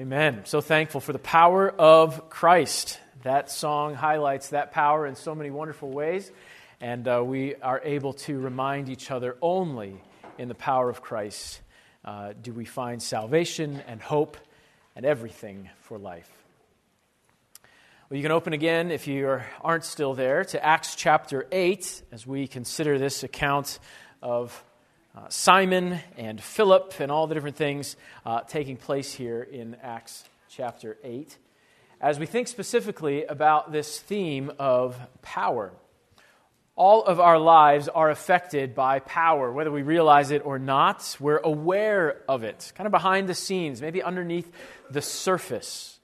Amen. So thankful for the power of Christ. That song highlights that power in so many wonderful ways, and uh, we are able to remind each other only in the power of Christ uh, do we find salvation and hope and everything for life. Well, you can open again, if you aren't still there, to Acts chapter 8 as we consider this account of uh, Simon and Philip and all the different things uh, taking place here in Acts chapter 8. As we think specifically about this theme of power, all of our lives are affected by power, whether we realize it or not. We're aware of it, kind of behind the scenes, maybe underneath the surface.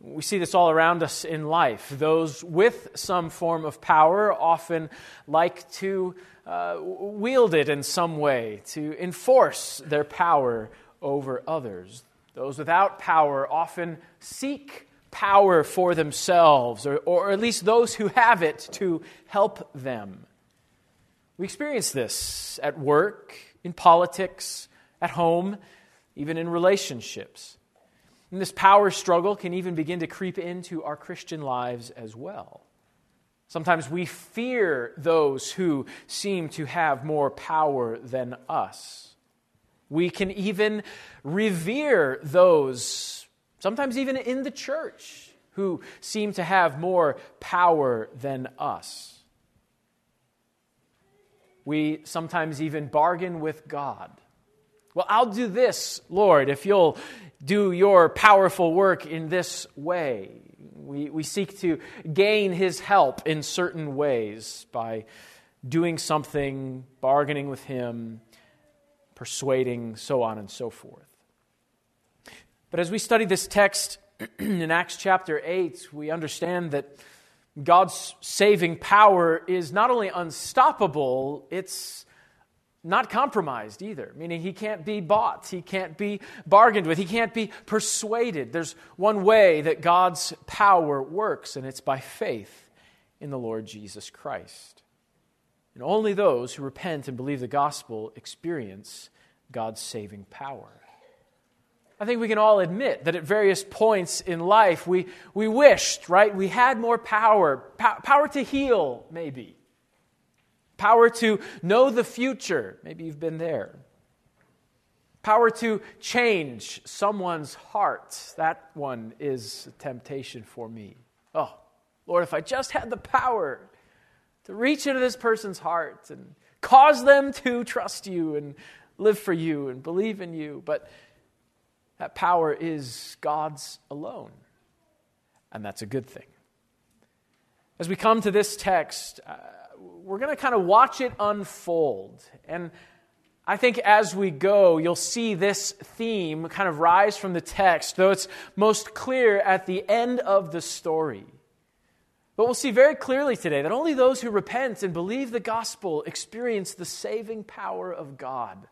We see this all around us in life. Those with some form of power often like to uh, wield it in some way, to enforce their power over others. Those without power often seek power for themselves, or, or at least those who have it to help them. We experience this at work, in politics, at home, even in relationships. And this power struggle can even begin to creep into our Christian lives as well. Sometimes we fear those who seem to have more power than us. We can even revere those, sometimes even in the church, who seem to have more power than us. We sometimes even bargain with God. Well, I'll do this, Lord, if you'll do your powerful work in this way. We, we seek to gain his help in certain ways by doing something, bargaining with him, persuading, so on and so forth. But as we study this text in Acts chapter 8, we understand that God's saving power is not only unstoppable, it's not compromised either, meaning he can't be bought, he can't be bargained with, he can't be persuaded. There's one way that God's power works, and it's by faith in the Lord Jesus Christ. And only those who repent and believe the gospel experience God's saving power. I think we can all admit that at various points in life we, we wished, right? We had more power, po- power to heal, maybe Power to know the future. Maybe you've been there. Power to change someone's heart. That one is a temptation for me. Oh, Lord, if I just had the power to reach into this person's heart and cause them to trust you and live for you and believe in you. But that power is God's alone. And that's a good thing. As we come to this text, uh, we're going to kind of watch it unfold. And I think as we go, you'll see this theme kind of rise from the text, though it's most clear at the end of the story. But we'll see very clearly today that only those who repent and believe the gospel experience the saving power of God.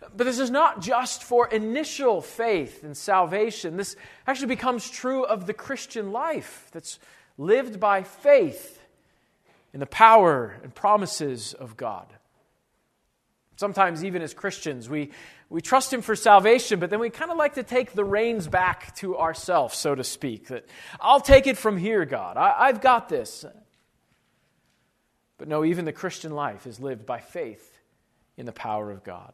But this is not just for initial faith and salvation. This actually becomes true of the Christian life that's lived by faith in the power and promises of God. Sometimes, even as Christians, we, we trust Him for salvation, but then we kind of like to take the reins back to ourselves, so to speak. That I'll take it from here, God. I, I've got this. But no, even the Christian life is lived by faith in the power of God.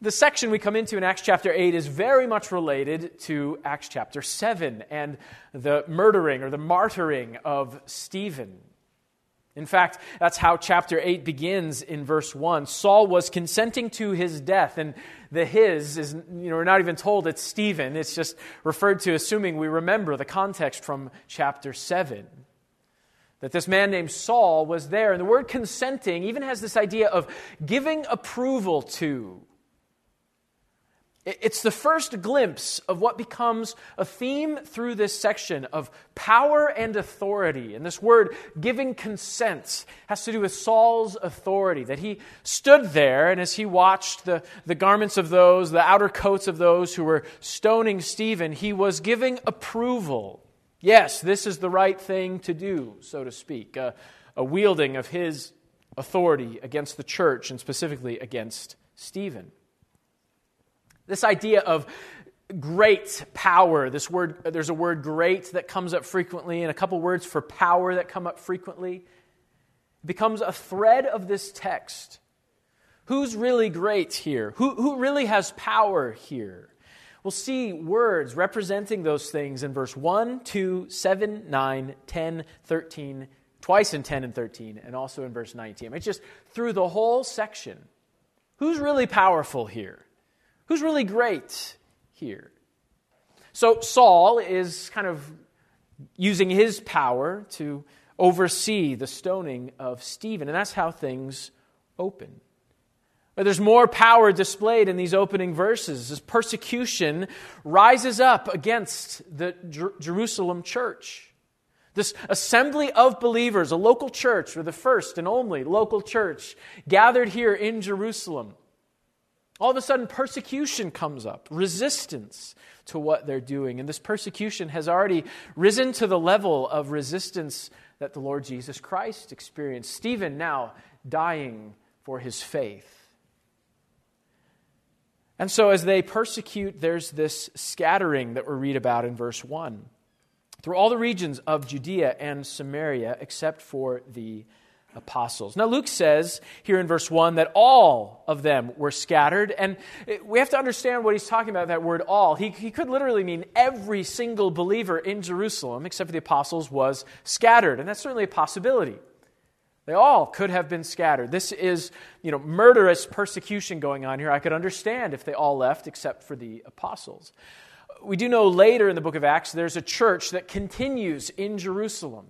The section we come into in Acts chapter 8 is very much related to Acts chapter 7 and the murdering or the martyring of Stephen. In fact, that's how chapter 8 begins in verse 1. Saul was consenting to his death, and the his is, you know, we're not even told it's Stephen. It's just referred to, assuming we remember the context from chapter 7 that this man named Saul was there. And the word consenting even has this idea of giving approval to it's the first glimpse of what becomes a theme through this section of power and authority. And this word, giving consent, has to do with Saul's authority. That he stood there, and as he watched the, the garments of those, the outer coats of those who were stoning Stephen, he was giving approval. Yes, this is the right thing to do, so to speak. a wielding of his authority against the church, and specifically against Stephen. This idea of great power, this word, there's a word great that comes up frequently, and a couple words for power that come up frequently, it becomes a thread of this text. Who's really great here? Who, who really has power here? We'll see words representing those things in verse 1, 2, 7, 9, 10, 13, twice in 10 and 13, and also in verse 19. It's just through the whole section. Who's really powerful here? Who's really great here? So Saul is kind of using his power to oversee the stoning of Stephen, and that's how things open. But there's more power displayed in these opening verses as persecution rises up against the Jer- Jerusalem church. This assembly of believers, a local church, or the first and only local church gathered here in Jerusalem. All of a sudden, persecution comes up, resistance to what they're doing. And this persecution has already risen to the level of resistance that the Lord Jesus Christ experienced. Stephen now dying for his faith. And so, as they persecute, there's this scattering that we read about in verse 1 through all the regions of Judea and Samaria, except for the apostles. Now, Luke says here in verse 1 that all of them were scattered. And we have to understand what he's talking about, that word all. He, he could literally mean every single believer in Jerusalem, except for the apostles, was scattered. And that's certainly a possibility. They all could have been scattered. This is, you know, murderous persecution going on here. I could understand if they all left except for the apostles we do know later in the book of Acts there's a church that continues in Jerusalem.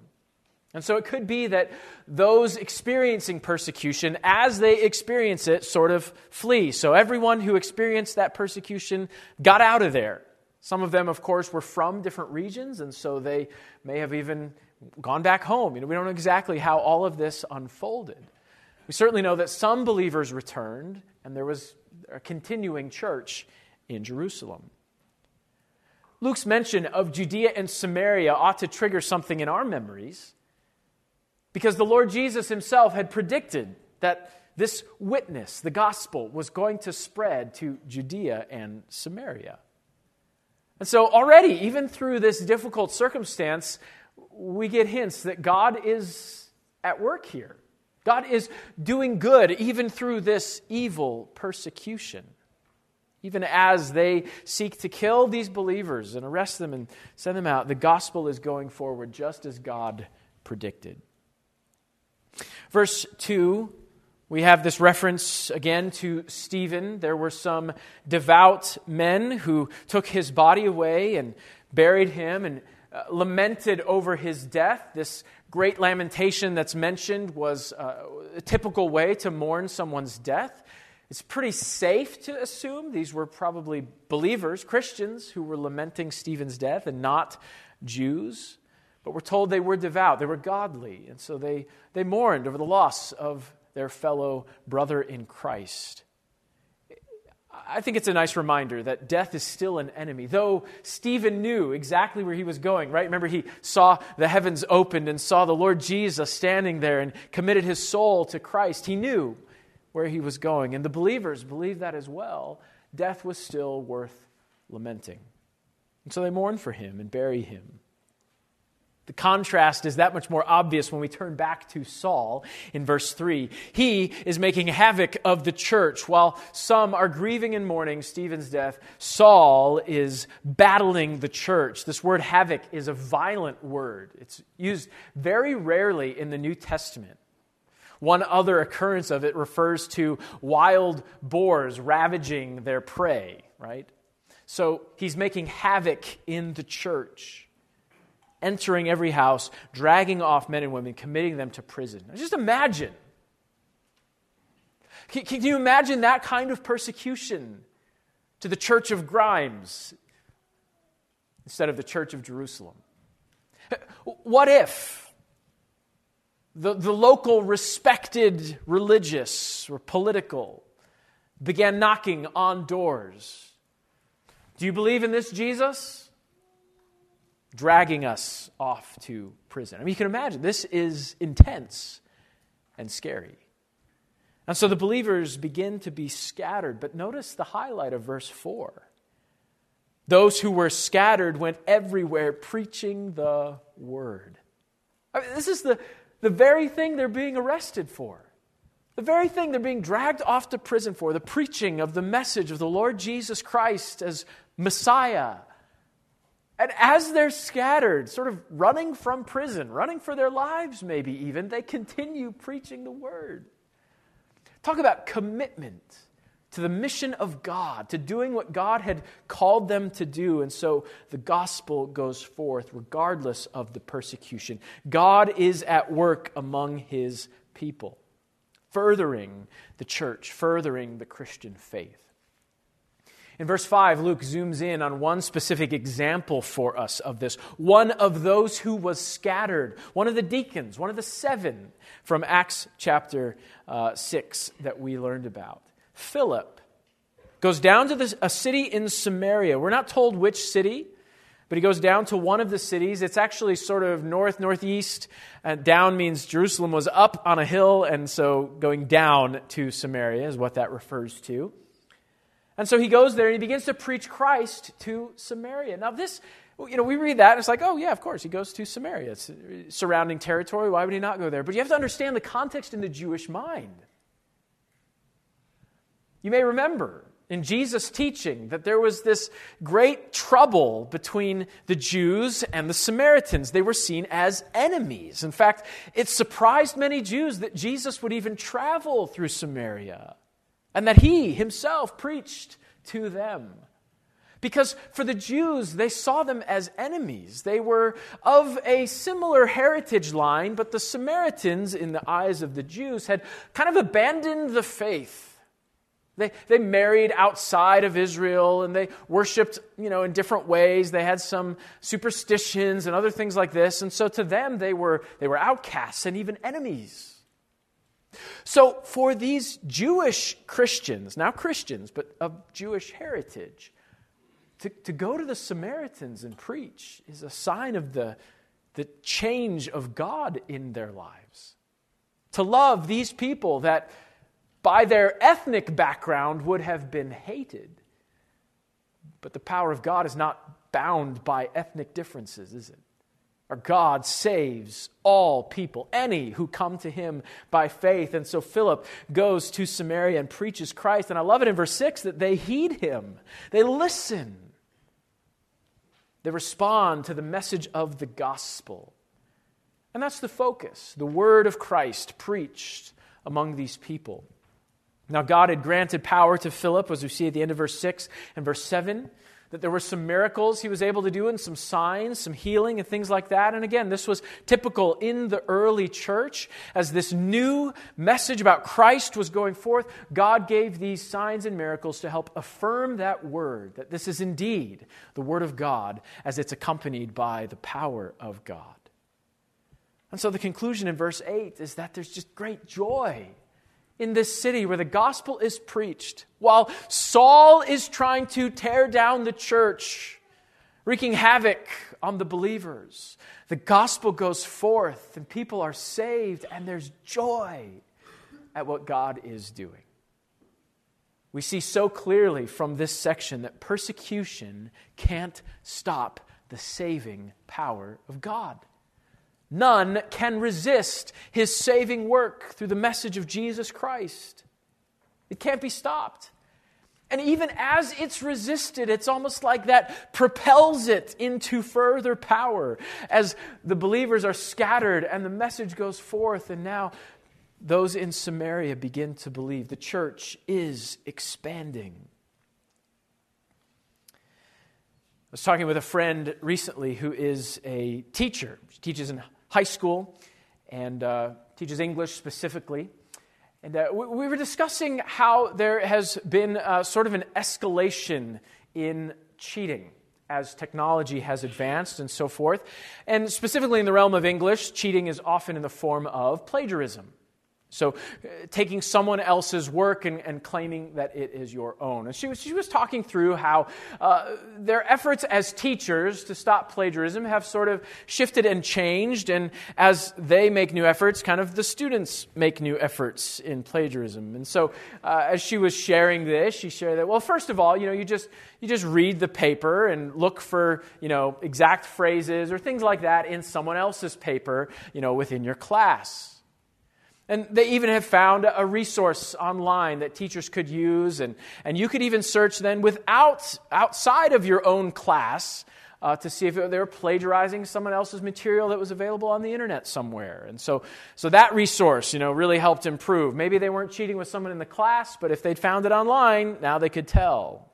And so it could be that those experiencing persecution, as they experience it, sort of flee. So everyone who experienced that persecution got out of there. Some of them, of course, were from different regions, and so they may have even gone back home. You know, we don't know exactly how all of this unfolded. We certainly know that some believers returned, and there was a continuing church in Jerusalem. Luke's mention of Judea and Samaria ought to trigger something in our memories because the Lord Jesus himself had predicted that this witness, the gospel, was going to spread to Judea and Samaria. And so, already, even through this difficult circumstance, we get hints that God is at work here. God is doing good even through this evil persecution. Even as they seek to kill these believers and arrest them and send them out, the gospel is going forward just as God predicted. Verse 2, we have this reference again to Stephen. There were some devout men who took his body away and buried him and uh, lamented over his death. This great lamentation that's mentioned was uh, a typical way to mourn someone's death. It's pretty safe to assume these were probably believers, Christians, who were lamenting Stephen's death and not Jews. But we're told they were devout, they were godly, and so they, they mourned over the loss of their fellow brother in Christ. I think it's a nice reminder that death is still an enemy. Though Stephen knew exactly where he was going, right? Remember, he saw the heavens opened and saw the Lord Jesus standing there and committed his soul to Christ. He knew where he was going. And the believers believed that as well. Death was still worth lamenting. And so they mourn for him and bury him. The contrast is that much more obvious when we turn back to Saul in verse 3. He is making havoc of the church. While some are grieving and mourning Stephen's death, Saul is battling the church. This word havoc is a violent word, it's used very rarely in the New Testament. One other occurrence of it refers to wild boars ravaging their prey, right? So he's making havoc in the church, entering every house, dragging off men and women, committing them to prison. Just imagine. Can, can you imagine that kind of persecution to the church of Grimes instead of the church of Jerusalem? What if? the, the local respected religious or political began knocking on doors. Do you believe in this Jesus? Dragging us off to prison. I mean, you can imagine this is intense and scary. And so the believers begin to be scattered. But notice the highlight of verse 4. Those who were scattered went everywhere preaching the word. I mean, this is the, the very thing they're being arrested for. The very thing they're being dragged off to prison for, the preaching of the message of the Lord Jesus Christ as Messiah. And as they're scattered, sort of running from prison, running for their lives, maybe even, they continue preaching the word. Talk about commitment to the mission of God, to doing what God had called them to do. And so the gospel goes forth regardless of the persecution. God is at work among his people, furthering the church, furthering the Christian faith. In verse 5, Luke zooms in on one specific example for us of this. One of those who was scattered, one of the deacons, one of the seven from Acts chapter uh, 6 that we learned about. Philip goes down to this, a city in Samaria. We're not told which city, but he goes down to one of the cities. It's actually sort of north, northeast. And down means Jerusalem was up on a hill, and so going down to Samaria is what that refers to. And so he goes there and he begins to preach Christ to Samaria. Now, this, you know, we read that and it's like, oh, yeah, of course, he goes to Samaria. It's surrounding territory. Why would he not go there? But you have to understand the context in the Jewish mind. You may remember in Jesus' teaching that there was this great trouble between the Jews and the Samaritans. They were seen as enemies. In fact, it surprised many Jews that Jesus would even travel through Samaria and that he himself preached to them. Because for the Jews, they saw them as enemies. They were of a similar heritage line, but the Samaritans, in the eyes of the Jews, had kind of abandoned the faith. They, they married outside of Israel and they worshiped, you know, in different ways. They had some superstitions and other things like this. And so to them, they were, they were outcasts and even enemies. So, for these Jewish Christians, now Christians, but of Jewish heritage, to, to go to the Samaritans and preach is a sign of the, the change of God in their lives. To love these people that, by their ethnic background, would have been hated. But the power of God is not bound by ethnic differences, is it? Our God saves all people, any who come to him by faith. And so Philip goes to Samaria and preaches Christ. And I love it in verse 6 that they heed him, they listen, they respond to the message of the gospel. And that's the focus the word of Christ preached among these people. Now, God had granted power to Philip, as we see at the end of verse 6 and verse 7 that there were some miracles he was able to do and some signs, some healing, and things like that. And again, this was typical in the early church. As this new message about Christ was going forth, God gave these signs and miracles to help affirm that word, that this is indeed the word of God as it's accompanied by the power of God. And so the conclusion in verse 8 is that there's just great joy in this city where the gospel is preached, while Saul is trying to tear down the church, wreaking havoc on the believers, the gospel goes forth and people are saved, and there's joy at what God is doing. We see so clearly from this section that persecution can't stop the saving power of God. None can resist his saving work through the message of Jesus Christ. It can't be stopped. And even as it's resisted, it's almost like that propels it into further power as the believers are scattered and the message goes forth. And now those in Samaria begin to believe. The church is expanding. I was talking with a friend recently who is a teacher. She teaches in high school and uh, teaches English specifically. And uh, we, we, were discussing how there has been uh, sort of an escalation in cheating as technology has advanced and so forth. And specifically in the realm of English, cheating is often in the form of plagiarism. So, uh, taking someone else's work and, and, claiming that it is your own. And she was, she was talking through how uh, their efforts as teachers to stop plagiarism have sort of shifted and changed. And as they make new efforts, kind of the students make new efforts in plagiarism. And so, uh, as she was sharing this, she shared that, well, first of all, you know, you just, you just read the paper and look for, you know, exact phrases or things like that in someone else's paper, you know, within your class. And they even have found a resource online that teachers could use, and, and you could even search then without outside of your own class uh, to see if they were plagiarizing someone else's material that was available on the internet somewhere. And so, so that resource, you know, really helped improve. Maybe they weren't cheating with someone in the class, but if they'd found it online, now they could tell.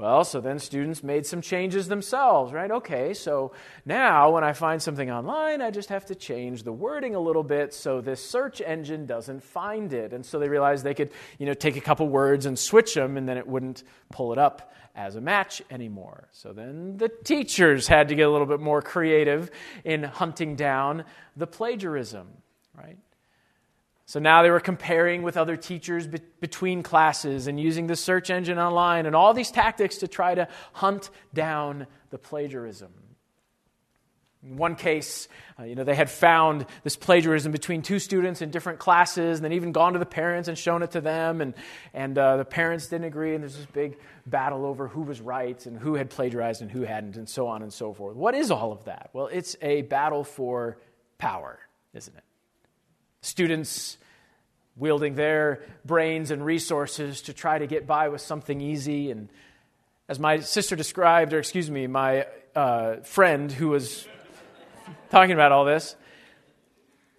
Well, so then students made some changes themselves, right? Okay, so now when I find something online, I just have to change the wording a little bit so this search engine doesn't find it. And so they realized they could, you know, take a couple words and switch them and then it wouldn't pull it up as a match anymore. So then the teachers had to get a little bit more creative in hunting down the plagiarism, right? So now they were comparing with other teachers be- between classes and using the search engine online and all these tactics to try to hunt down the plagiarism. In one case, uh, you know, they had found this plagiarism between two students in different classes, and then even gone to the parents and shown it to them, and, and uh, the parents didn't agree, and there's this big battle over who was right and who had plagiarized and who hadn't, and so on and so forth. What is all of that? Well, it's a battle for power, isn't it? Students wielding their brains and resources to try to get by with something easy. And as my sister described, or excuse me, my uh, friend who was talking about all this,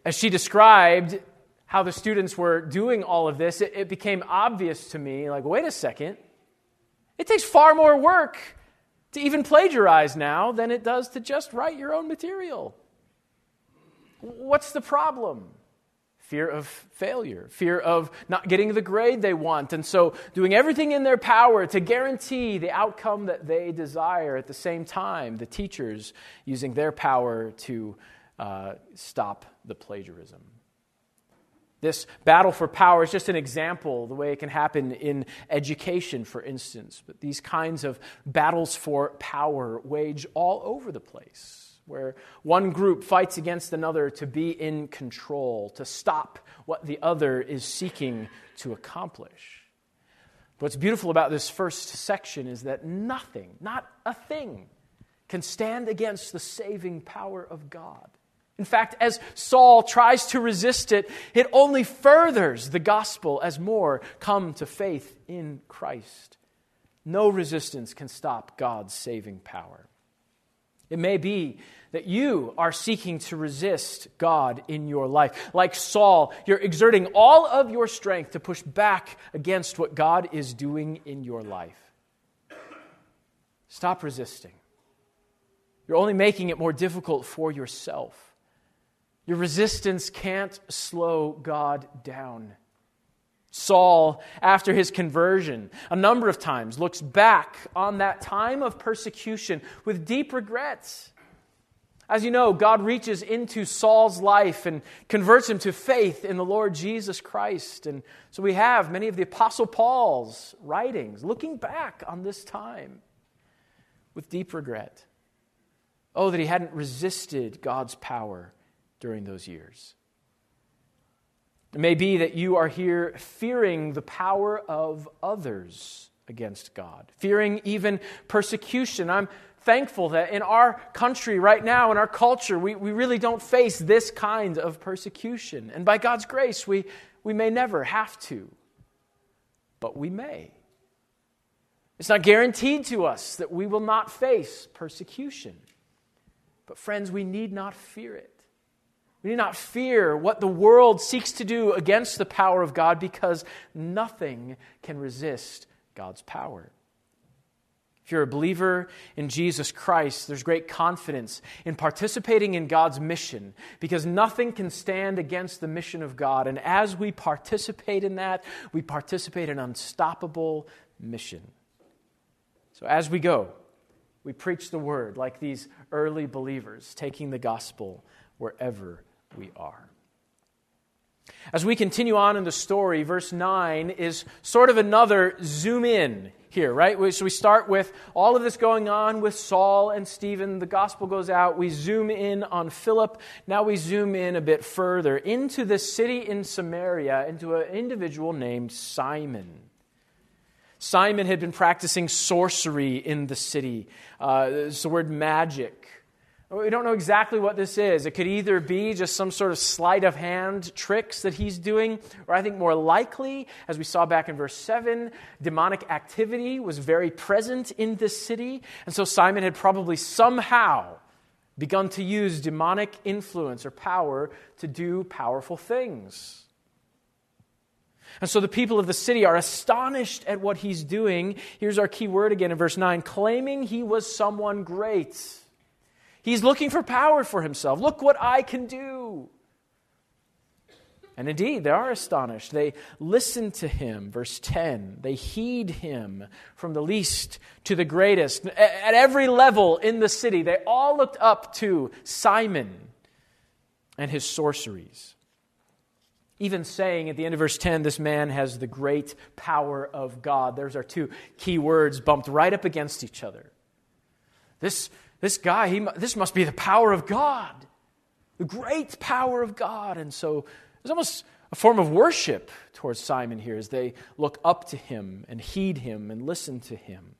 as she described how the students were doing all of this, it, it became obvious to me like, wait a second, it takes far more work to even plagiarize now than it does to just write your own material. What's the problem? Fear of failure, fear of not getting the grade they want, and so doing everything in their power to guarantee the outcome that they desire at the same time, the teachers using their power to uh, stop the plagiarism. This battle for power is just an example, the way it can happen in education, for instance. But these kinds of battles for power wage all over the place where one group fights against another to be in control, to stop what the other is seeking to accomplish. What's beautiful about this first section is that nothing, not a thing, can stand against the saving power of God. In fact, as Saul tries to resist it, it only furthers the gospel as more come to faith in Christ. No resistance can stop God's saving power. It may be that you are seeking to resist God in your life. Like Saul, you're exerting all of your strength to push back against what God is doing in your life. Stop resisting. You're only making it more difficult for yourself. Your resistance can't slow God down. Saul, after his conversion, a number of times looks back on that time of persecution with deep regrets. As you know, God reaches into Saul's life and converts him to faith in the Lord Jesus Christ. And so we have many of the Apostle Paul's writings looking back on this time with deep regret. Oh, that he hadn't resisted God's power during those years. It may be that you are here fearing the power of others against God, fearing even persecution. I'm thankful that in our country right now, in our culture, we, we really don't face this kind of persecution. And by God's grace, we, we may never have to, but we may. It's not guaranteed to us that we will not face persecution. But, friends, we need not fear it. We need not fear what the world seeks to do against the power of God because nothing can resist God's power. If you're a believer in Jesus Christ, there's great confidence in participating in God's mission because nothing can stand against the mission of God. And as we participate in that, we participate in an unstoppable mission. So as we go, we preach the word like these early believers, taking the gospel wherever we are. As we continue on in the story, verse 9 is sort of another zoom in here, right? So we start with all of this going on with Saul and Stephen. The gospel goes out. We zoom in on Philip. Now we zoom in a bit further into the city in Samaria, into an individual named Simon. Simon had been practicing sorcery in the city. Uh, it's the word magic. We don't know exactly what this is. It could either be just some sort of sleight of hand tricks that he's doing, or I think more likely, as we saw back in verse 7, demonic activity was very present in this city. And so Simon had probably somehow begun to use demonic influence or power to do powerful things. And so the people of the city are astonished at what he's doing. Here's our key word again in verse 9 claiming he was someone great. He's looking for power for himself. Look what I can do. And indeed, they are astonished. They listen to him. Verse 10 they heed him from the least to the greatest. At every level in the city, they all looked up to Simon and his sorceries. Even saying at the end of verse 10, this man has the great power of God. There's our two key words bumped right up against each other. This this guy, he, this must be the power of God, the great power of God. And so there's almost a form of worship towards Simon here as they look up to him and heed him and listen to him.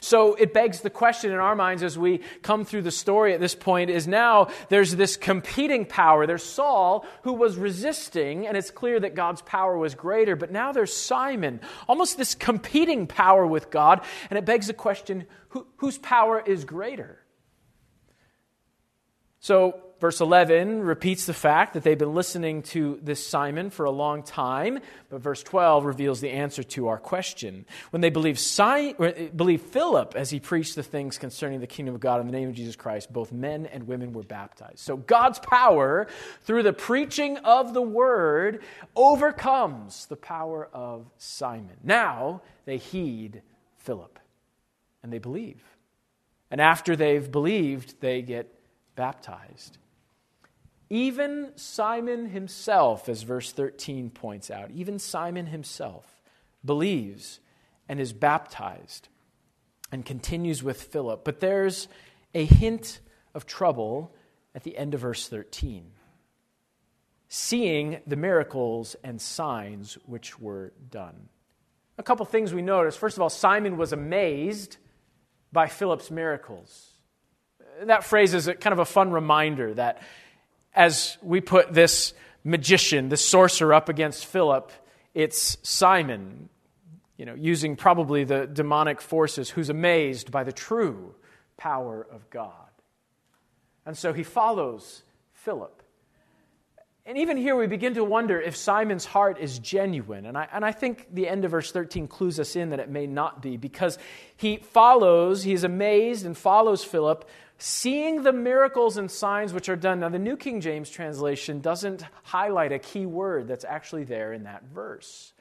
So it begs the question in our minds as we come through the story at this point is now there's this competing power. There's Saul who was resisting, and it's clear that God's power was greater, but now there's Simon, almost this competing power with God, and it begs the question who, whose power is greater? So Verse 11 repeats the fact that they've been listening to this Simon for a long time, but verse 12 reveals the answer to our question. When they believed, si- uh, believed Philip as he preached the things concerning the kingdom of God in the name of Jesus Christ, both men and women were baptized. So God's power, through the preaching of the word, overcomes the power of Simon. Now they heed Philip and they believe. And after they've believed, they get baptized. Even Simon himself, as verse 13 points out, even Simon himself believes and is baptized and continues with Philip. But there's a hint of trouble at the end of verse 13. Seeing the miracles and signs which were done. A couple things we notice. First of all, Simon was amazed by Philip's miracles. That phrase is kind of a fun reminder that as we put this magician, this sorcerer up against Philip, it's Simon, you know, using probably the demonic forces, who's amazed by the true power of God. And so he follows Philip. And even here, we begin to wonder if Simon's heart is genuine. And I, and I think the end of verse 13 clues us in that it may not be, because he follows, he's amazed and follows Philip, seeing the miracles and signs which are done. Now, the New King James translation doesn't highlight a key word that's actually there in that verse.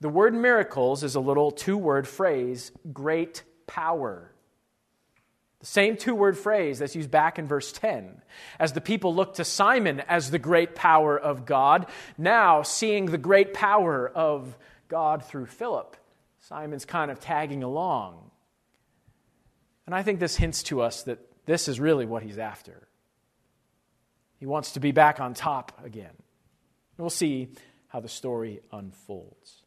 The word miracles is a little two word phrase, great power. The same two word phrase that's used back in verse 10. As the people look to Simon as the great power of God, now seeing the great power of God through Philip, Simon's kind of tagging along. And I think this hints to us that this is really what he's after. He wants to be back on top again. We'll see how the story unfolds.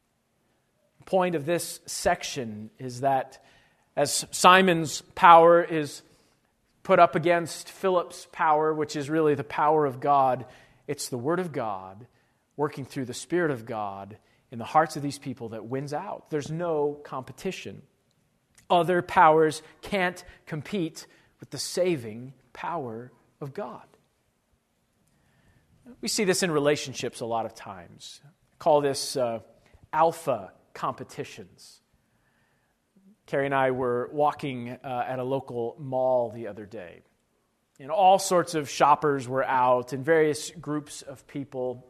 The point of this section is that as Simon's power is put up against Philip's power, which is really the power of God, it's the Word of God working through the Spirit of God in the hearts of these people that wins out. There's no competition. Other powers can't compete with the saving power of God. We see this in relationships a lot of times. call this uh, alpha competitions. Carrie and I were walking uh, at a local mall the other day. And all sorts of shoppers were out and various groups of people.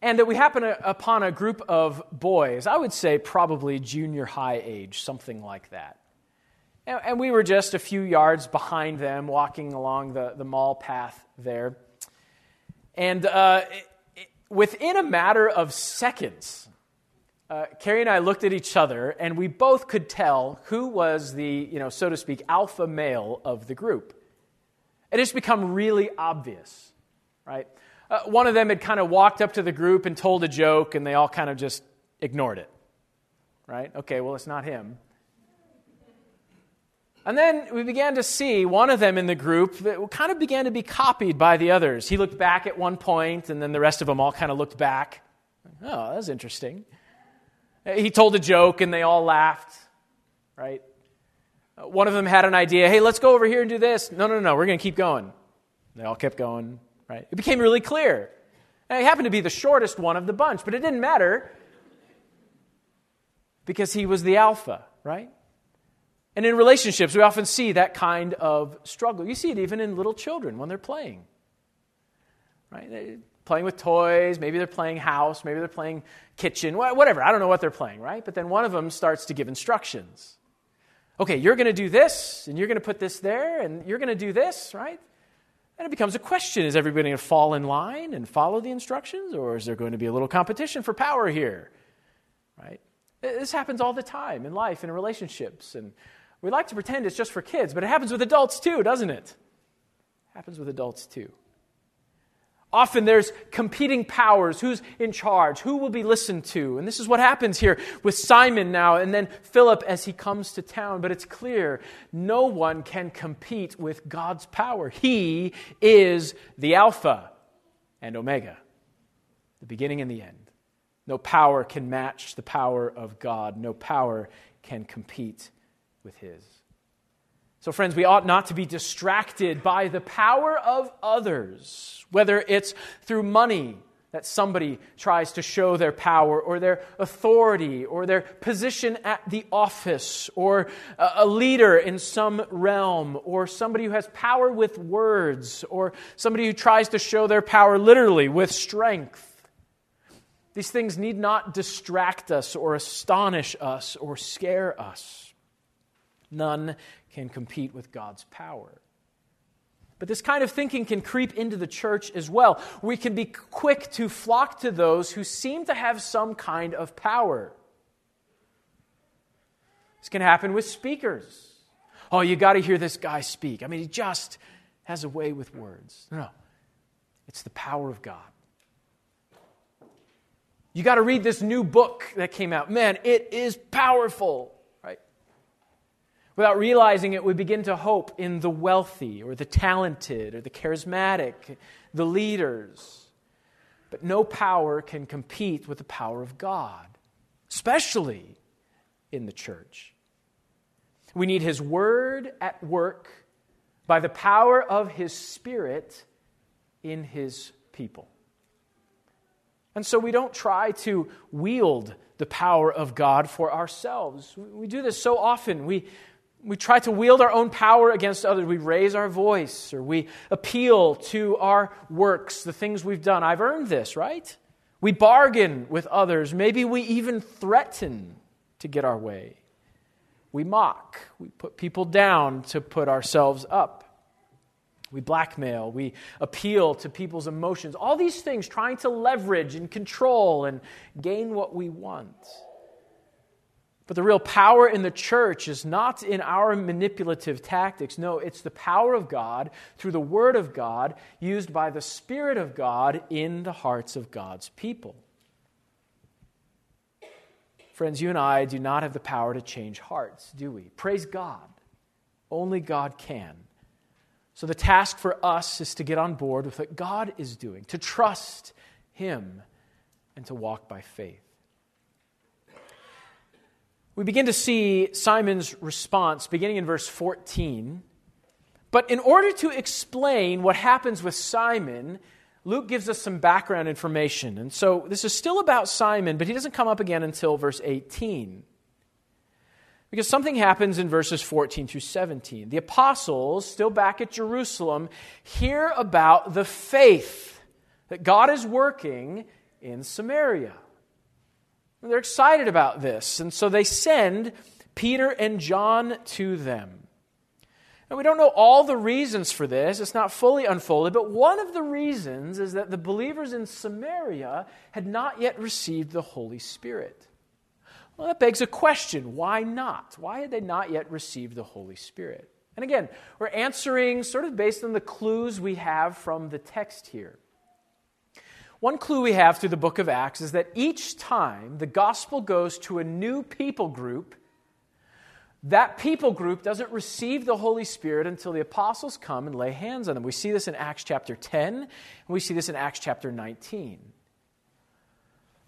And that we happened upon a group of boys, I would say probably junior high age, something like that. And we were just a few yards behind them, walking along the, the mall path there. And uh, within a matter of seconds, uh, Carrie and I looked at each other, and we both could tell who was the, you know, so to speak, alpha male of the group. It has become really obvious, right? Uh, one of them had kind of walked up to the group and told a joke, and they all kind of just ignored it, right? Okay, well, it's not him. And then we began to see one of them in the group that kind of began to be copied by the others. He looked back at one point, and then the rest of them all kind of looked back. Oh, that's interesting. He told a joke and they all laughed, right? One of them had an idea hey, let's go over here and do this. No, no, no, we're going to keep going. They all kept going, right? It became really clear. And he happened to be the shortest one of the bunch, but it didn't matter because he was the alpha, right? And in relationships, we often see that kind of struggle. You see it even in little children when they're playing, right? They're playing with toys, maybe they're playing house, maybe they're playing kitchen, whatever. I don't know what they're playing, right? But then one of them starts to give instructions. Okay, you're going to do this, and you're going to put this there, and you're going to do this, right? And it becomes a question is everybody going to fall in line and follow the instructions, or is there going to be a little competition for power here? Right? This happens all the time in life in relationships. And we like to pretend it's just for kids, but it happens with adults too, doesn't it? it happens with adults too. Often there's competing powers. Who's in charge? Who will be listened to? And this is what happens here with Simon now and then Philip as he comes to town. But it's clear no one can compete with God's power. He is the Alpha and Omega, the beginning and the end. No power can match the power of God, no power can compete with His. So, friends, we ought not to be distracted by the power of others, whether it's through money that somebody tries to show their power or their authority or their position at the office or a leader in some realm or somebody who has power with words or somebody who tries to show their power literally with strength. These things need not distract us or astonish us or scare us. None can compete with God's power. But this kind of thinking can creep into the church as well. We can be quick to flock to those who seem to have some kind of power. This can happen with speakers. Oh, you got to hear this guy speak. I mean, he just has a way with words. No, it's the power of God. You got to read this new book that came out. Man, it is powerful. Without realizing it, we begin to hope in the wealthy or the talented or the charismatic, the leaders. But no power can compete with the power of God, especially in the church. We need His Word at work by the power of His Spirit in His people. And so we don't try to wield the power of God for ourselves. We do this so often. We, we try to wield our own power against others. We raise our voice or we appeal to our works, the things we've done. I've earned this, right? We bargain with others. Maybe we even threaten to get our way. We mock. We put people down to put ourselves up. We blackmail. We appeal to people's emotions. All these things trying to leverage and control and gain what we want. But the real power in the church is not in our manipulative tactics. No, it's the power of God through the Word of God used by the Spirit of God in the hearts of God's people. Friends, you and I do not have the power to change hearts, do we? Praise God. Only God can. So the task for us is to get on board with what God is doing, to trust Him, and to walk by faith we begin to see Simon's response beginning in verse 14. But in order to explain what happens with Simon, Luke gives us some background information. And so this is still about Simon, but he doesn't come up again until verse 18. Because something happens in verses 14 through 17. The apostles, still back at Jerusalem, hear about the faith that God is working in Samaria. They're excited about this, and so they send Peter and John to them. And we don't know all the reasons for this, it's not fully unfolded, but one of the reasons is that the believers in Samaria had not yet received the Holy Spirit. Well, that begs a question why not? Why had they not yet received the Holy Spirit? And again, we're answering sort of based on the clues we have from the text here. One clue we have through the book of Acts is that each time the gospel goes to a new people group, that people group doesn't receive the Holy Spirit until the apostles come and lay hands on them. We see this in Acts chapter 10, and we see this in Acts chapter 19.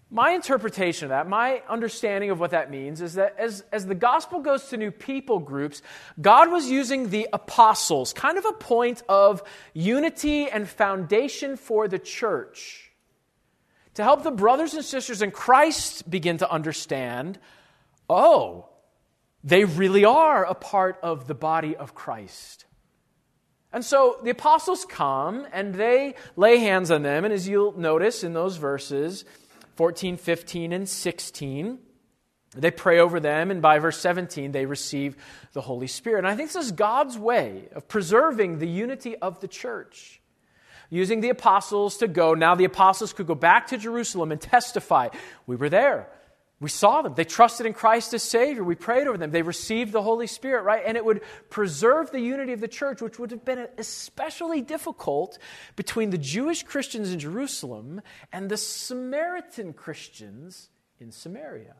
My interpretation of that, my understanding of what that means, is that as, as the gospel goes to new people groups, God was using the apostles, kind of a point of unity and foundation for the church, to help the brothers and sisters in Christ begin to understand oh, they really are a part of the body of Christ. And so the apostles come and they lay hands on them. And as you'll notice in those verses 14, 15, and 16, they pray over them. And by verse 17, they receive the Holy Spirit. And I think this is God's way of preserving the unity of the church. Using the apostles to go. Now the apostles could go back to Jerusalem and testify. We were there. We saw them. They trusted in Christ as Savior. We prayed over them. They received the Holy Spirit, right? And it would preserve the unity of the church, which would have been especially difficult between the Jewish Christians in Jerusalem and the Samaritan Christians in Samaria.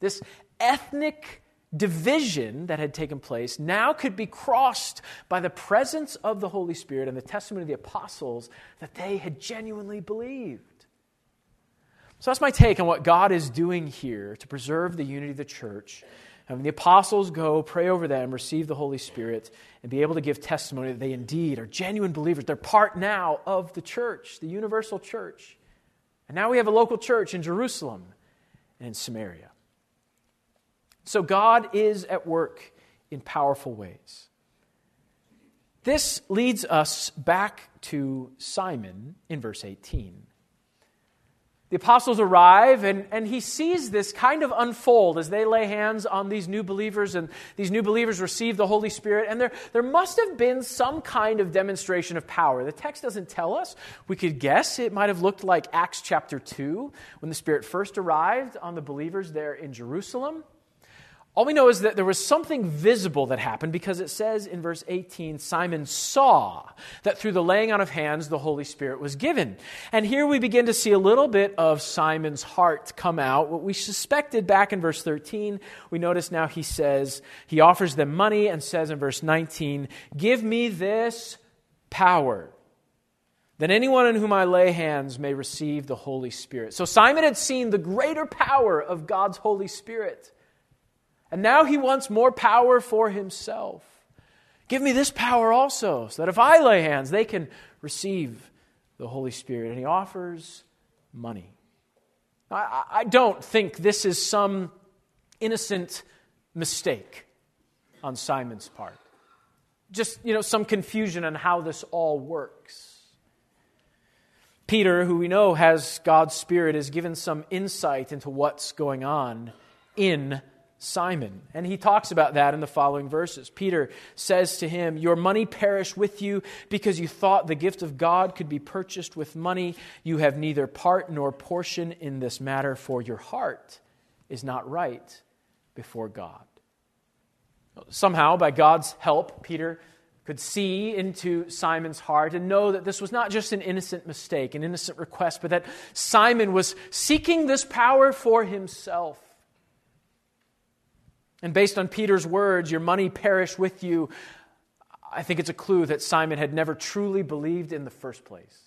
This ethnic division that had taken place now could be crossed by the presence of the Holy Spirit and the testimony of the apostles that they had genuinely believed. So that's my take on what God is doing here to preserve the unity of the church. And when the apostles go, pray over them, receive the Holy Spirit, and be able to give testimony that they indeed are genuine believers. They're part now of the church, the universal church. And now we have a local church in Jerusalem and in Samaria. So God is at work in powerful ways. This leads us back to Simon in verse 18 the apostles arrive, and, and he sees this kind of unfold as they lay hands on these new believers, and these new believers receive the Holy Spirit. And there, there must have been some kind of demonstration of power. The text doesn't tell us. We could guess it might have looked like Acts chapter 2, when the Spirit first arrived on the believers there in Jerusalem. All we know is that there was something visible that happened because it says in verse 18 Simon saw that through the laying on of hands the Holy Spirit was given. And here we begin to see a little bit of Simon's heart come out. What we suspected back in verse 13, we notice now he says, he offers them money and says in verse 19, Give me this power that anyone in whom I lay hands may receive the Holy Spirit. So Simon had seen the greater power of God's Holy Spirit. And now he wants more power for himself. Give me this power also, so that if I lay hands, they can receive the Holy Spirit. And he offers money. I, I don't think this is some innocent mistake on Simon's part. Just, you know, some confusion on how this all works. Peter, who we know has God's Spirit, is given some insight into what's going on in Simon. And he talks about that in the following verses. Peter says to him, Your money perish with you because you thought the gift of God could be purchased with money. You have neither part nor portion in this matter, for your heart is not right before God. Somehow, by God's help, Peter could see into Simon's heart and know that this was not just an innocent mistake, an innocent request, but that Simon was seeking this power for himself. And based on Peter's words, your money perish with you, I think it's a clue that Simon had never truly believed in the first place.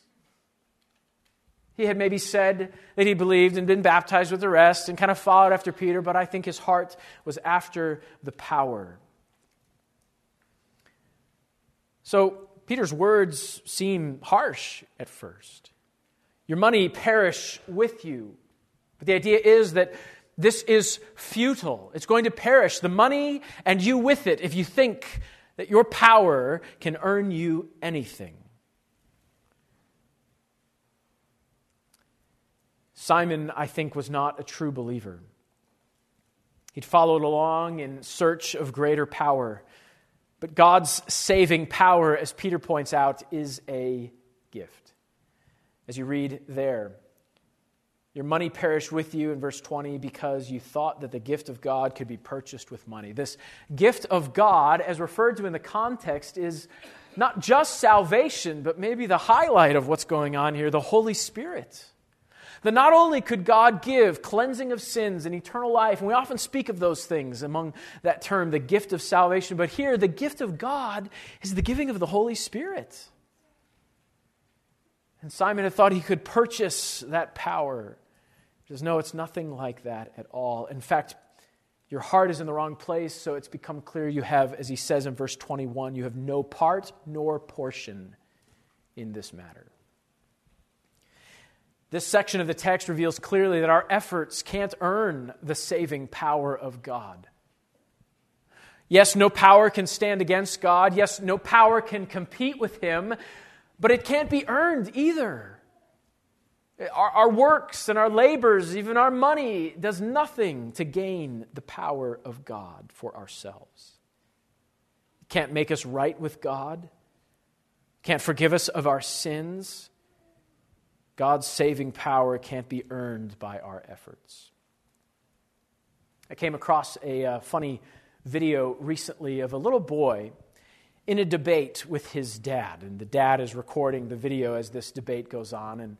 He had maybe said that he believed and been baptized with the rest and kind of followed after Peter, but I think his heart was after the power. So Peter's words seem harsh at first. Your money perish with you. But the idea is that this is futile. It's going to perish. The money and you with it if you think that your power can earn you anything. Simon, I think, was not a true believer. He'd followed along in search of greater power. But God's saving power, as Peter points out, is a gift. As you read there, your money perished with you in verse 20 because you thought that the gift of God could be purchased with money. This gift of God, as referred to in the context, is not just salvation, but maybe the highlight of what's going on here the Holy Spirit. That not only could God give cleansing of sins and eternal life, and we often speak of those things among that term, the gift of salvation, but here the gift of God is the giving of the Holy Spirit. And Simon had thought he could purchase that power. He says, No, it's nothing like that at all. In fact, your heart is in the wrong place, so it's become clear you have, as he says in verse 21, you have no part nor portion in this matter. This section of the text reveals clearly that our efforts can't earn the saving power of God. Yes, no power can stand against God. Yes, no power can compete with Him, but it can't be earned either. Our, our, works and our labors, even our money, does nothing to gain the power of God for ourselves. It can't make us right with God, can't forgive us of our sins. God's saving power can't be earned by our efforts. I came across a uh, funny video recently of a little boy in a debate with his dad. And the dad is recording the video as this debate goes on. And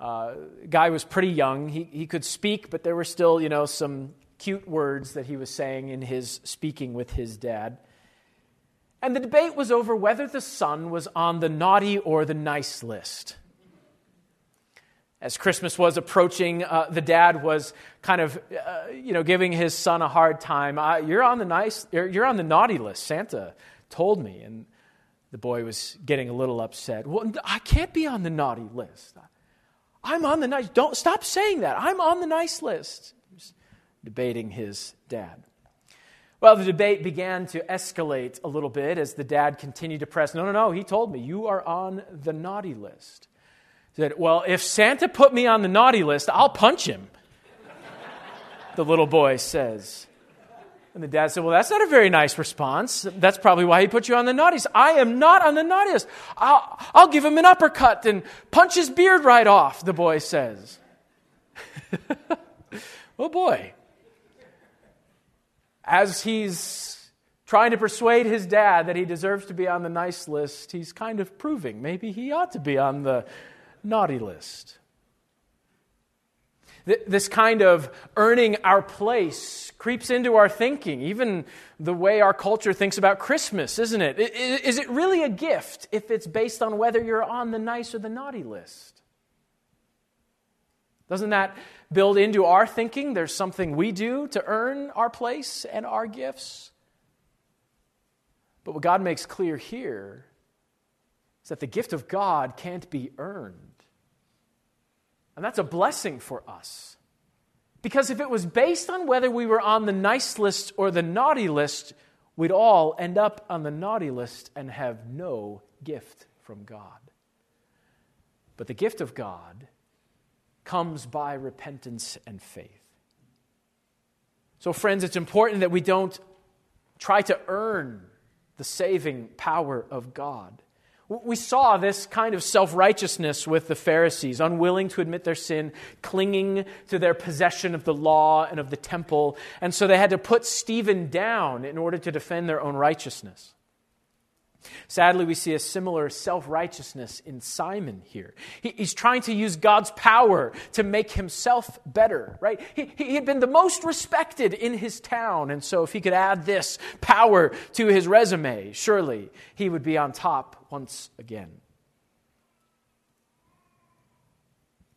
uh, guy was pretty young. He, he could speak, but there were still, you know, some cute words that he was saying in his speaking with his dad. And the debate was over whether the son was on the naughty or the nice list. As Christmas was approaching, uh, the dad was kind of, uh, you know, giving his son a hard time. You're on the nice, you're on the naughty list. Santa told me, and the boy was getting a little upset. Well, I can't be on the naughty list. I'm on the nice. Don't stop saying that. I'm on the nice list. debating his dad. Well, the debate began to escalate a little bit as the dad continued to press. No, no, no. He told me you are on the naughty list said, Well, if Santa put me on the naughty list, I'll punch him. the little boy says. And the dad said, Well, that's not a very nice response. That's probably why he put you on the naughty list. I am not on the naughty list. I'll, I'll give him an uppercut and punch his beard right off, the boy says. oh boy. As he's trying to persuade his dad that he deserves to be on the nice list, he's kind of proving maybe he ought to be on the naughty list. This kind of earning our place creeps into our thinking, even the way our culture thinks about Christmas, isn't it? Is it really a gift if it's based on whether you're on the nice or the naughty list? Doesn't that build into our thinking there's something we do to earn our place and our gifts? But what God makes clear here is that the gift of God can't be earned. And that's a blessing for us. Because if it was based on whether we were on the nice list or the naughty list, we'd all end up on the naughty list and have no gift from God. But the gift of God comes by repentance and faith. So, friends, it's important that we don't try to earn the saving power of God. We saw this kind of self righteousness with the Pharisees, unwilling to admit their sin, clinging to their possession of the law and of the temple. And so they had to put Stephen down in order to defend their own righteousness. Sadly, we see a similar self righteousness in Simon here. He, he's trying to use God's power to make himself better, right? He, he had been the most respected in his town, and so if he could add this power to his resume, surely he would be on top once again.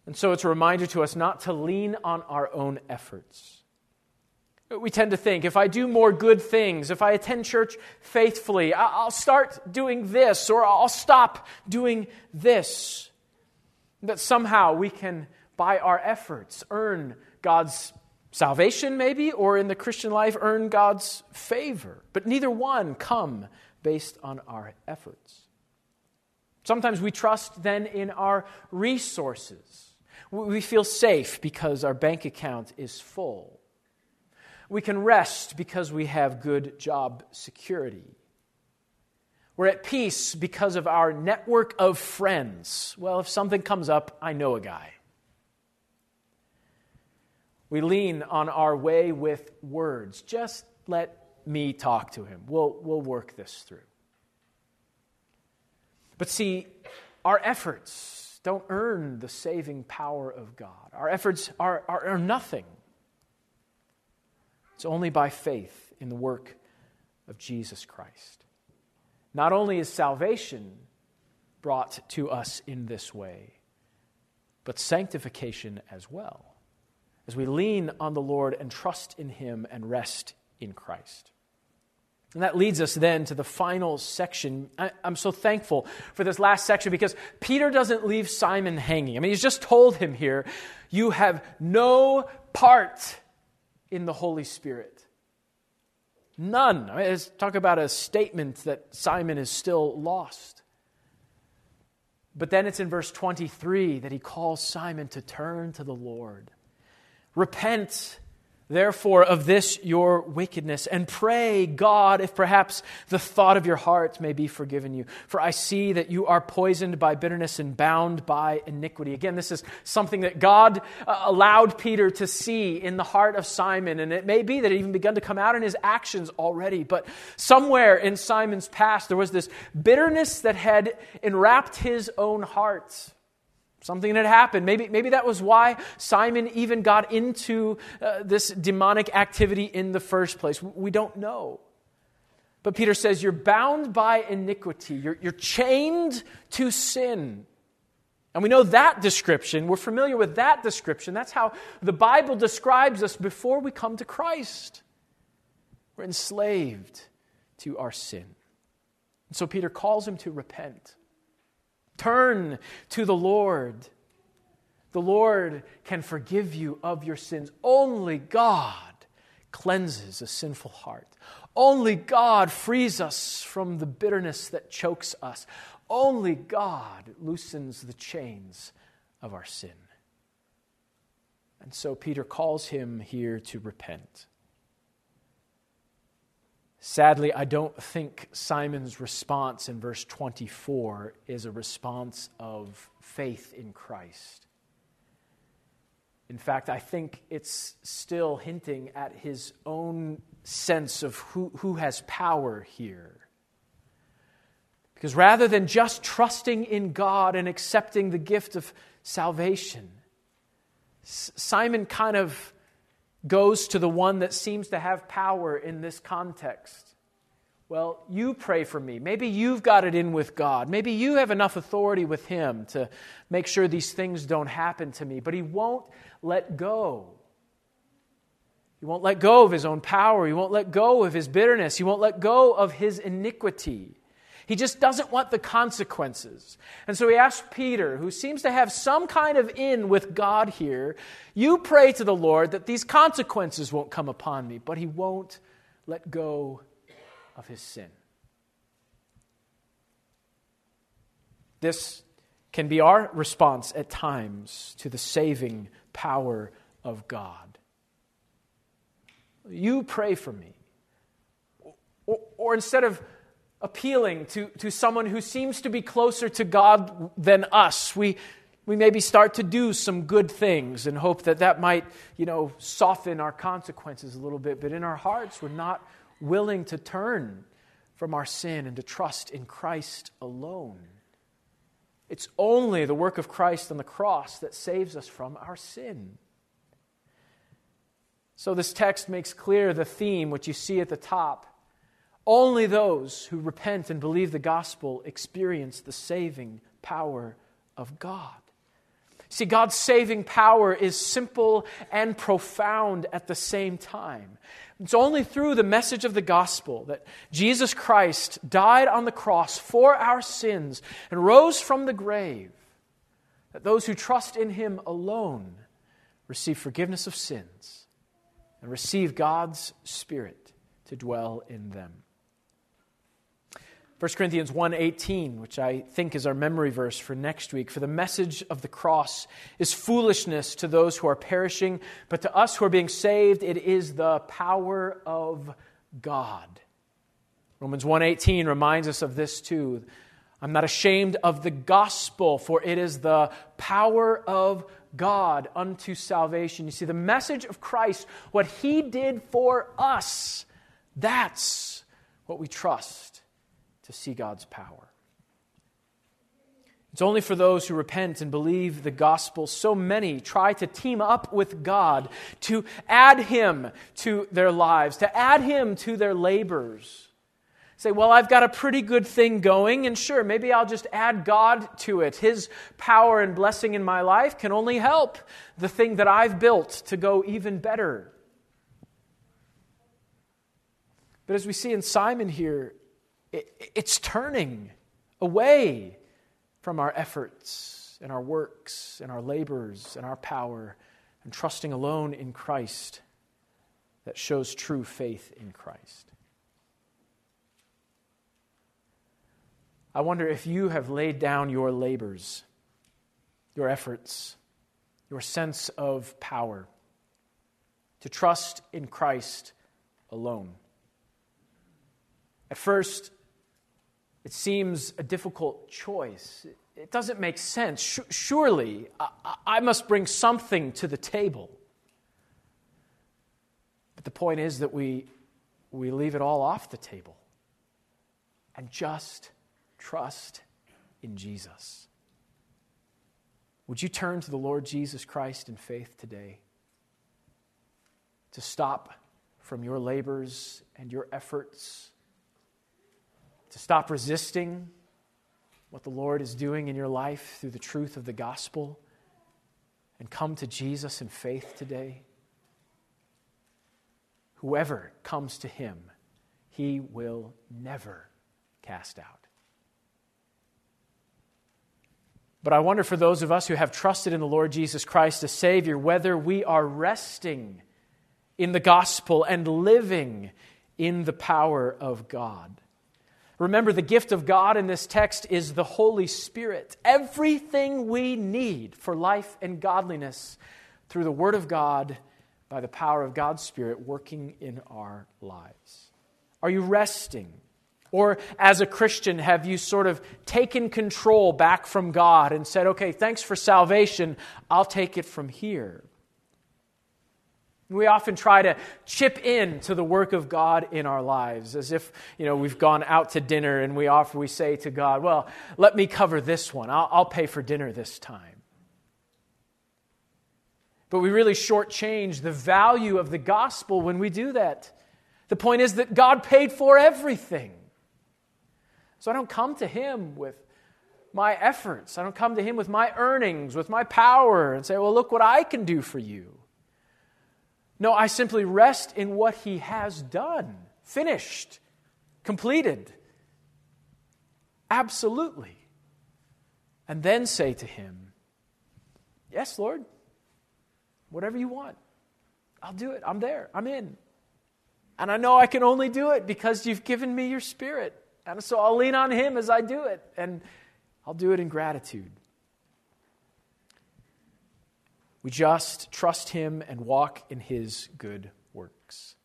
And so it's a reminder to us not to lean on our own efforts we tend to think if I do more good things, if I attend church faithfully, I'll start doing this or I'll stop doing this. That somehow we can, by our efforts, earn God's salvation, maybe, or in the Christian life, earn God's favor. But neither one come based on our efforts. Sometimes we trust then in our resources. We feel safe because our bank account is full. We can rest because we have good job security. We're at peace because of our network of friends. Well, if something comes up, I know a guy. We lean on our way with words. Just let me talk to him. We'll, we'll work this through. But see, our efforts don't earn the saving power of God. Our efforts are, are, are nothing. It's only by faith in the work of Jesus Christ. Not only is salvation brought to us in this way, but sanctification as well, as we lean on the Lord and trust in Him and rest in Christ. And that leads us then to the final section. I, am so thankful for this last section because Peter doesn't leave Simon hanging. I mean, he's just told him here, you have no part in the Holy Spirit. None. I mean, let's talk about a statement that Simon is still lost. But then it's in verse 23 that he calls Simon to turn to the Lord. Repent therefore of this your wickedness and pray god if perhaps the thought of your heart may be forgiven you. For i see that you are poisoned by bitterness and bound by iniquity. Again this is something that god uh, allowed peter to see in the heart of simon and it may be that it even begun to come out in his actions already. But somewhere in simon's past there was this bitterness that had enwrapped his own heart Something had happened. Maybe, maybe that was why Simon even got into uh, this demonic activity in the first place. We don't know. But Peter says, You're bound by iniquity, you're, you're chained to sin. And we know that description. We're familiar with that description. That's how the Bible describes us before we come to Christ. We're enslaved to our sin. And so Peter calls him to repent. Turn to the Lord. The Lord can forgive you of your sins. Only God cleanses a sinful heart. Only God frees us from the bitterness that chokes us. Only God loosens the chains of our sin. And so Peter calls him here to repent. Sadly, I don't think Simon's response in verse 24 is a response of faith in Christ. In fact, I think it's still hinting at his own sense of who, who has power here. Because rather than just trusting in God and accepting the gift of salvation, Simon kind of goes to the one that seems to have power in this context. Well, you pray for me. Maybe you've got it in with God. Maybe you have enough authority with Him to make sure these things don't happen to me. But He won't let go. He won't let go of His own power. He won't let go of His bitterness. He won't let go of His iniquity. He just doesn't want the consequences. And so he asks Peter, who seems to have some kind of in with God here, You pray to the Lord that these consequences won't come upon me, but he won't let go of his sin. This can be our response at times to the saving power of God. You pray for me. Or, or instead of appealing to, to someone who seems to be closer to God than us. We, we maybe start to do some good things and hope that that might, you know, soften our consequences a little bit. But in our hearts, we're not willing to turn from our sin and to trust in Christ alone. It's only the work of Christ on the cross that saves us from our sin. So, this text makes clear the theme, which you see at the top only those who repent and believe the gospel experience the saving power of God. See, God's saving power is simple and profound at the same time. It's only through the message of the gospel that Jesus Christ died on the cross for our sins and rose from the grave that those who trust in him alone receive forgiveness of sins and receive God's Spirit to dwell in them. 1 Corinthians 1:18, which I think is our memory verse for next week, for the message of the cross is foolishness to those who are perishing, but to us who are being saved it is the power of God. Romans 1:18 reminds us of this too. I'm not ashamed of the gospel, for it is the power of God unto salvation. You see, the message of Christ, what he did for us, that's what we trust to see God's power. It's only for those who repent and believe the gospel. So many try to team up with God to add Him to their lives, to add Him to their labors. Say, well, I've got a pretty good thing going, and sure, maybe I'll just add God to it. His power and blessing in my life can only help the thing that I've built to go even better. But as we see in Simon here, it's turning away from our efforts and our works and our labors and our power and trusting alone in Christ that shows true faith in Christ. I wonder if you have laid down your labors, your efforts, your sense of power to trust in Christ alone. At first, it seems a difficult choice. It doesn't make sense. Surely, I must bring something to the table. But the point is that we, we leave it all off the table and just trust in Jesus. Would you turn to the Lord Jesus Christ in faith today? To stop from your labors and your efforts to stop resisting what the Lord is doing in your life through the truth of the gospel and come to Jesus in faith today? Whoever comes to him, he will never cast out. But I wonder for those of us who have trusted in the Lord Jesus Christ as Savior, whether we are resting in the gospel and living in the power of God. Remember, the gift of God in this text is the Holy Spirit. Everything we need for life and godliness through the Word of God by the power of God's Spirit working in our lives. Are you resting? Or, as a Christian, have you sort of taken control back from God and said, okay, thanks for salvation, I'll take it from here? We often try to chip in to the work of God in our lives as if, you know, we've gone out to dinner and we offer, we say to God, well, let me cover this one. I'll, I'll pay for dinner this time. But we really shortchange the value of the gospel when we do that. The point is that God paid for everything. So I don't come to Him with my efforts. I don't come to Him with my earnings, with my power, and say, well, look what I can do for you. No, I simply rest in what he has done, finished, completed. Absolutely. And then say to him, Yes, Lord, whatever you want, I'll do it. I'm there. I'm in. And I know I can only do it because you've given me your spirit. And so I'll lean on him as I do it. And I'll do it in gratitude. We just trust Him and walk in His good works.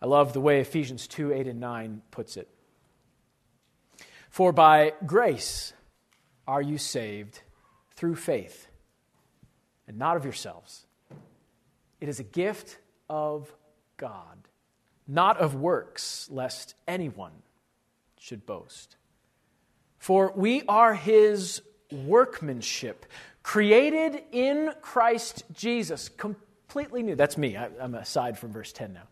I love the way Ephesians 2 8 and 9 puts it. For by grace are you saved through faith, and not of yourselves. It is a gift of God, not of works, lest anyone should boast. For we are His workmanship created in Christ Jesus, completely new. That's me. I, am aside from verse 10 now.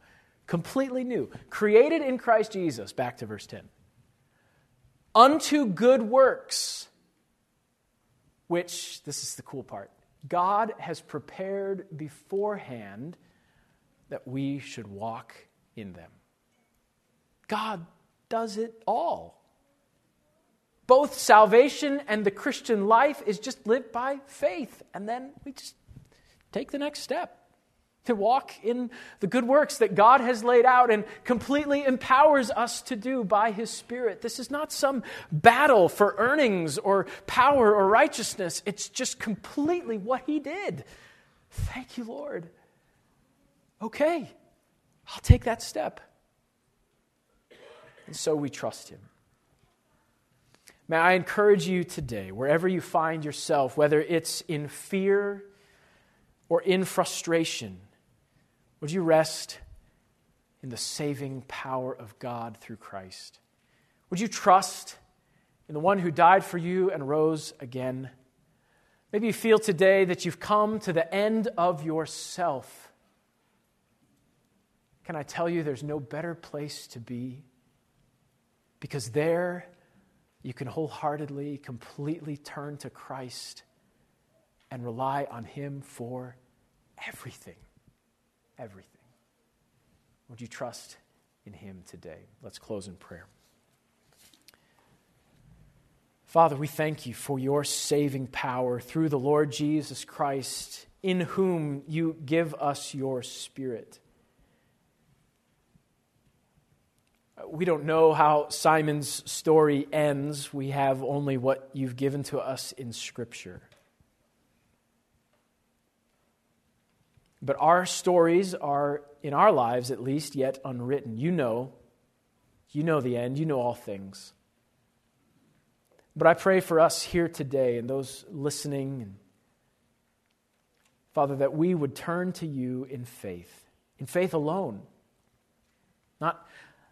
Completely new. Created in Christ Jesus, back to verse 10. Unto good works, which, this is the cool part, God has prepared beforehand that we should walk in them. God does it all. Both salvation and the Christian life is just lived by faith. And then we just take the next step to walk in the good works that God has laid out and completely empowers us to do by His Spirit. This is not some battle for earnings or power or righteousness, it's just completely what He did. Thank you, Lord. Okay, I'll take that step. And so we trust him. May I encourage you today, wherever you find yourself, whether it's in fear or in frustration, would you rest in the saving power of God through Christ? Would you trust in the one who died for you and rose again? Maybe you feel today that you've come to the end of yourself. Can I tell you there's no better place to be? Because there you can wholeheartedly, completely turn to Christ and rely on Him for everything. Everything. Would you trust in Him today? Let's close in prayer. Father, we thank you for your saving power through the Lord Jesus Christ, in whom you give us your Spirit. We don't know how Simon's story ends. We have only what you've given to us in Scripture. But our stories are, in our lives at least, yet unwritten. You know. You know the end. You know all things. But I pray for us here today and those listening, and Father, that we would turn to you in faith, in faith alone, not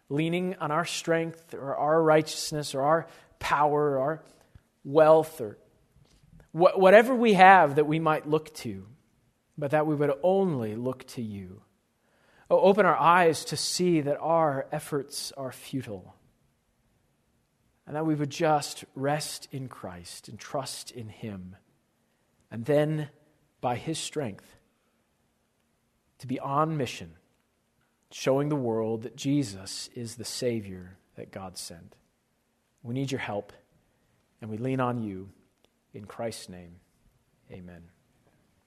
leaning on our strength or our righteousness or our power or our wealth or whatever we have that we might look to, but that we would only look to you. Oh, open our eyes to see that our efforts are futile and that we would just rest in Christ and trust in Him. And then, by His strength, to be on mission, showing the world that Jesus is the Savior that God sent. We need your help, and we lean on you. In Christ's name, amen.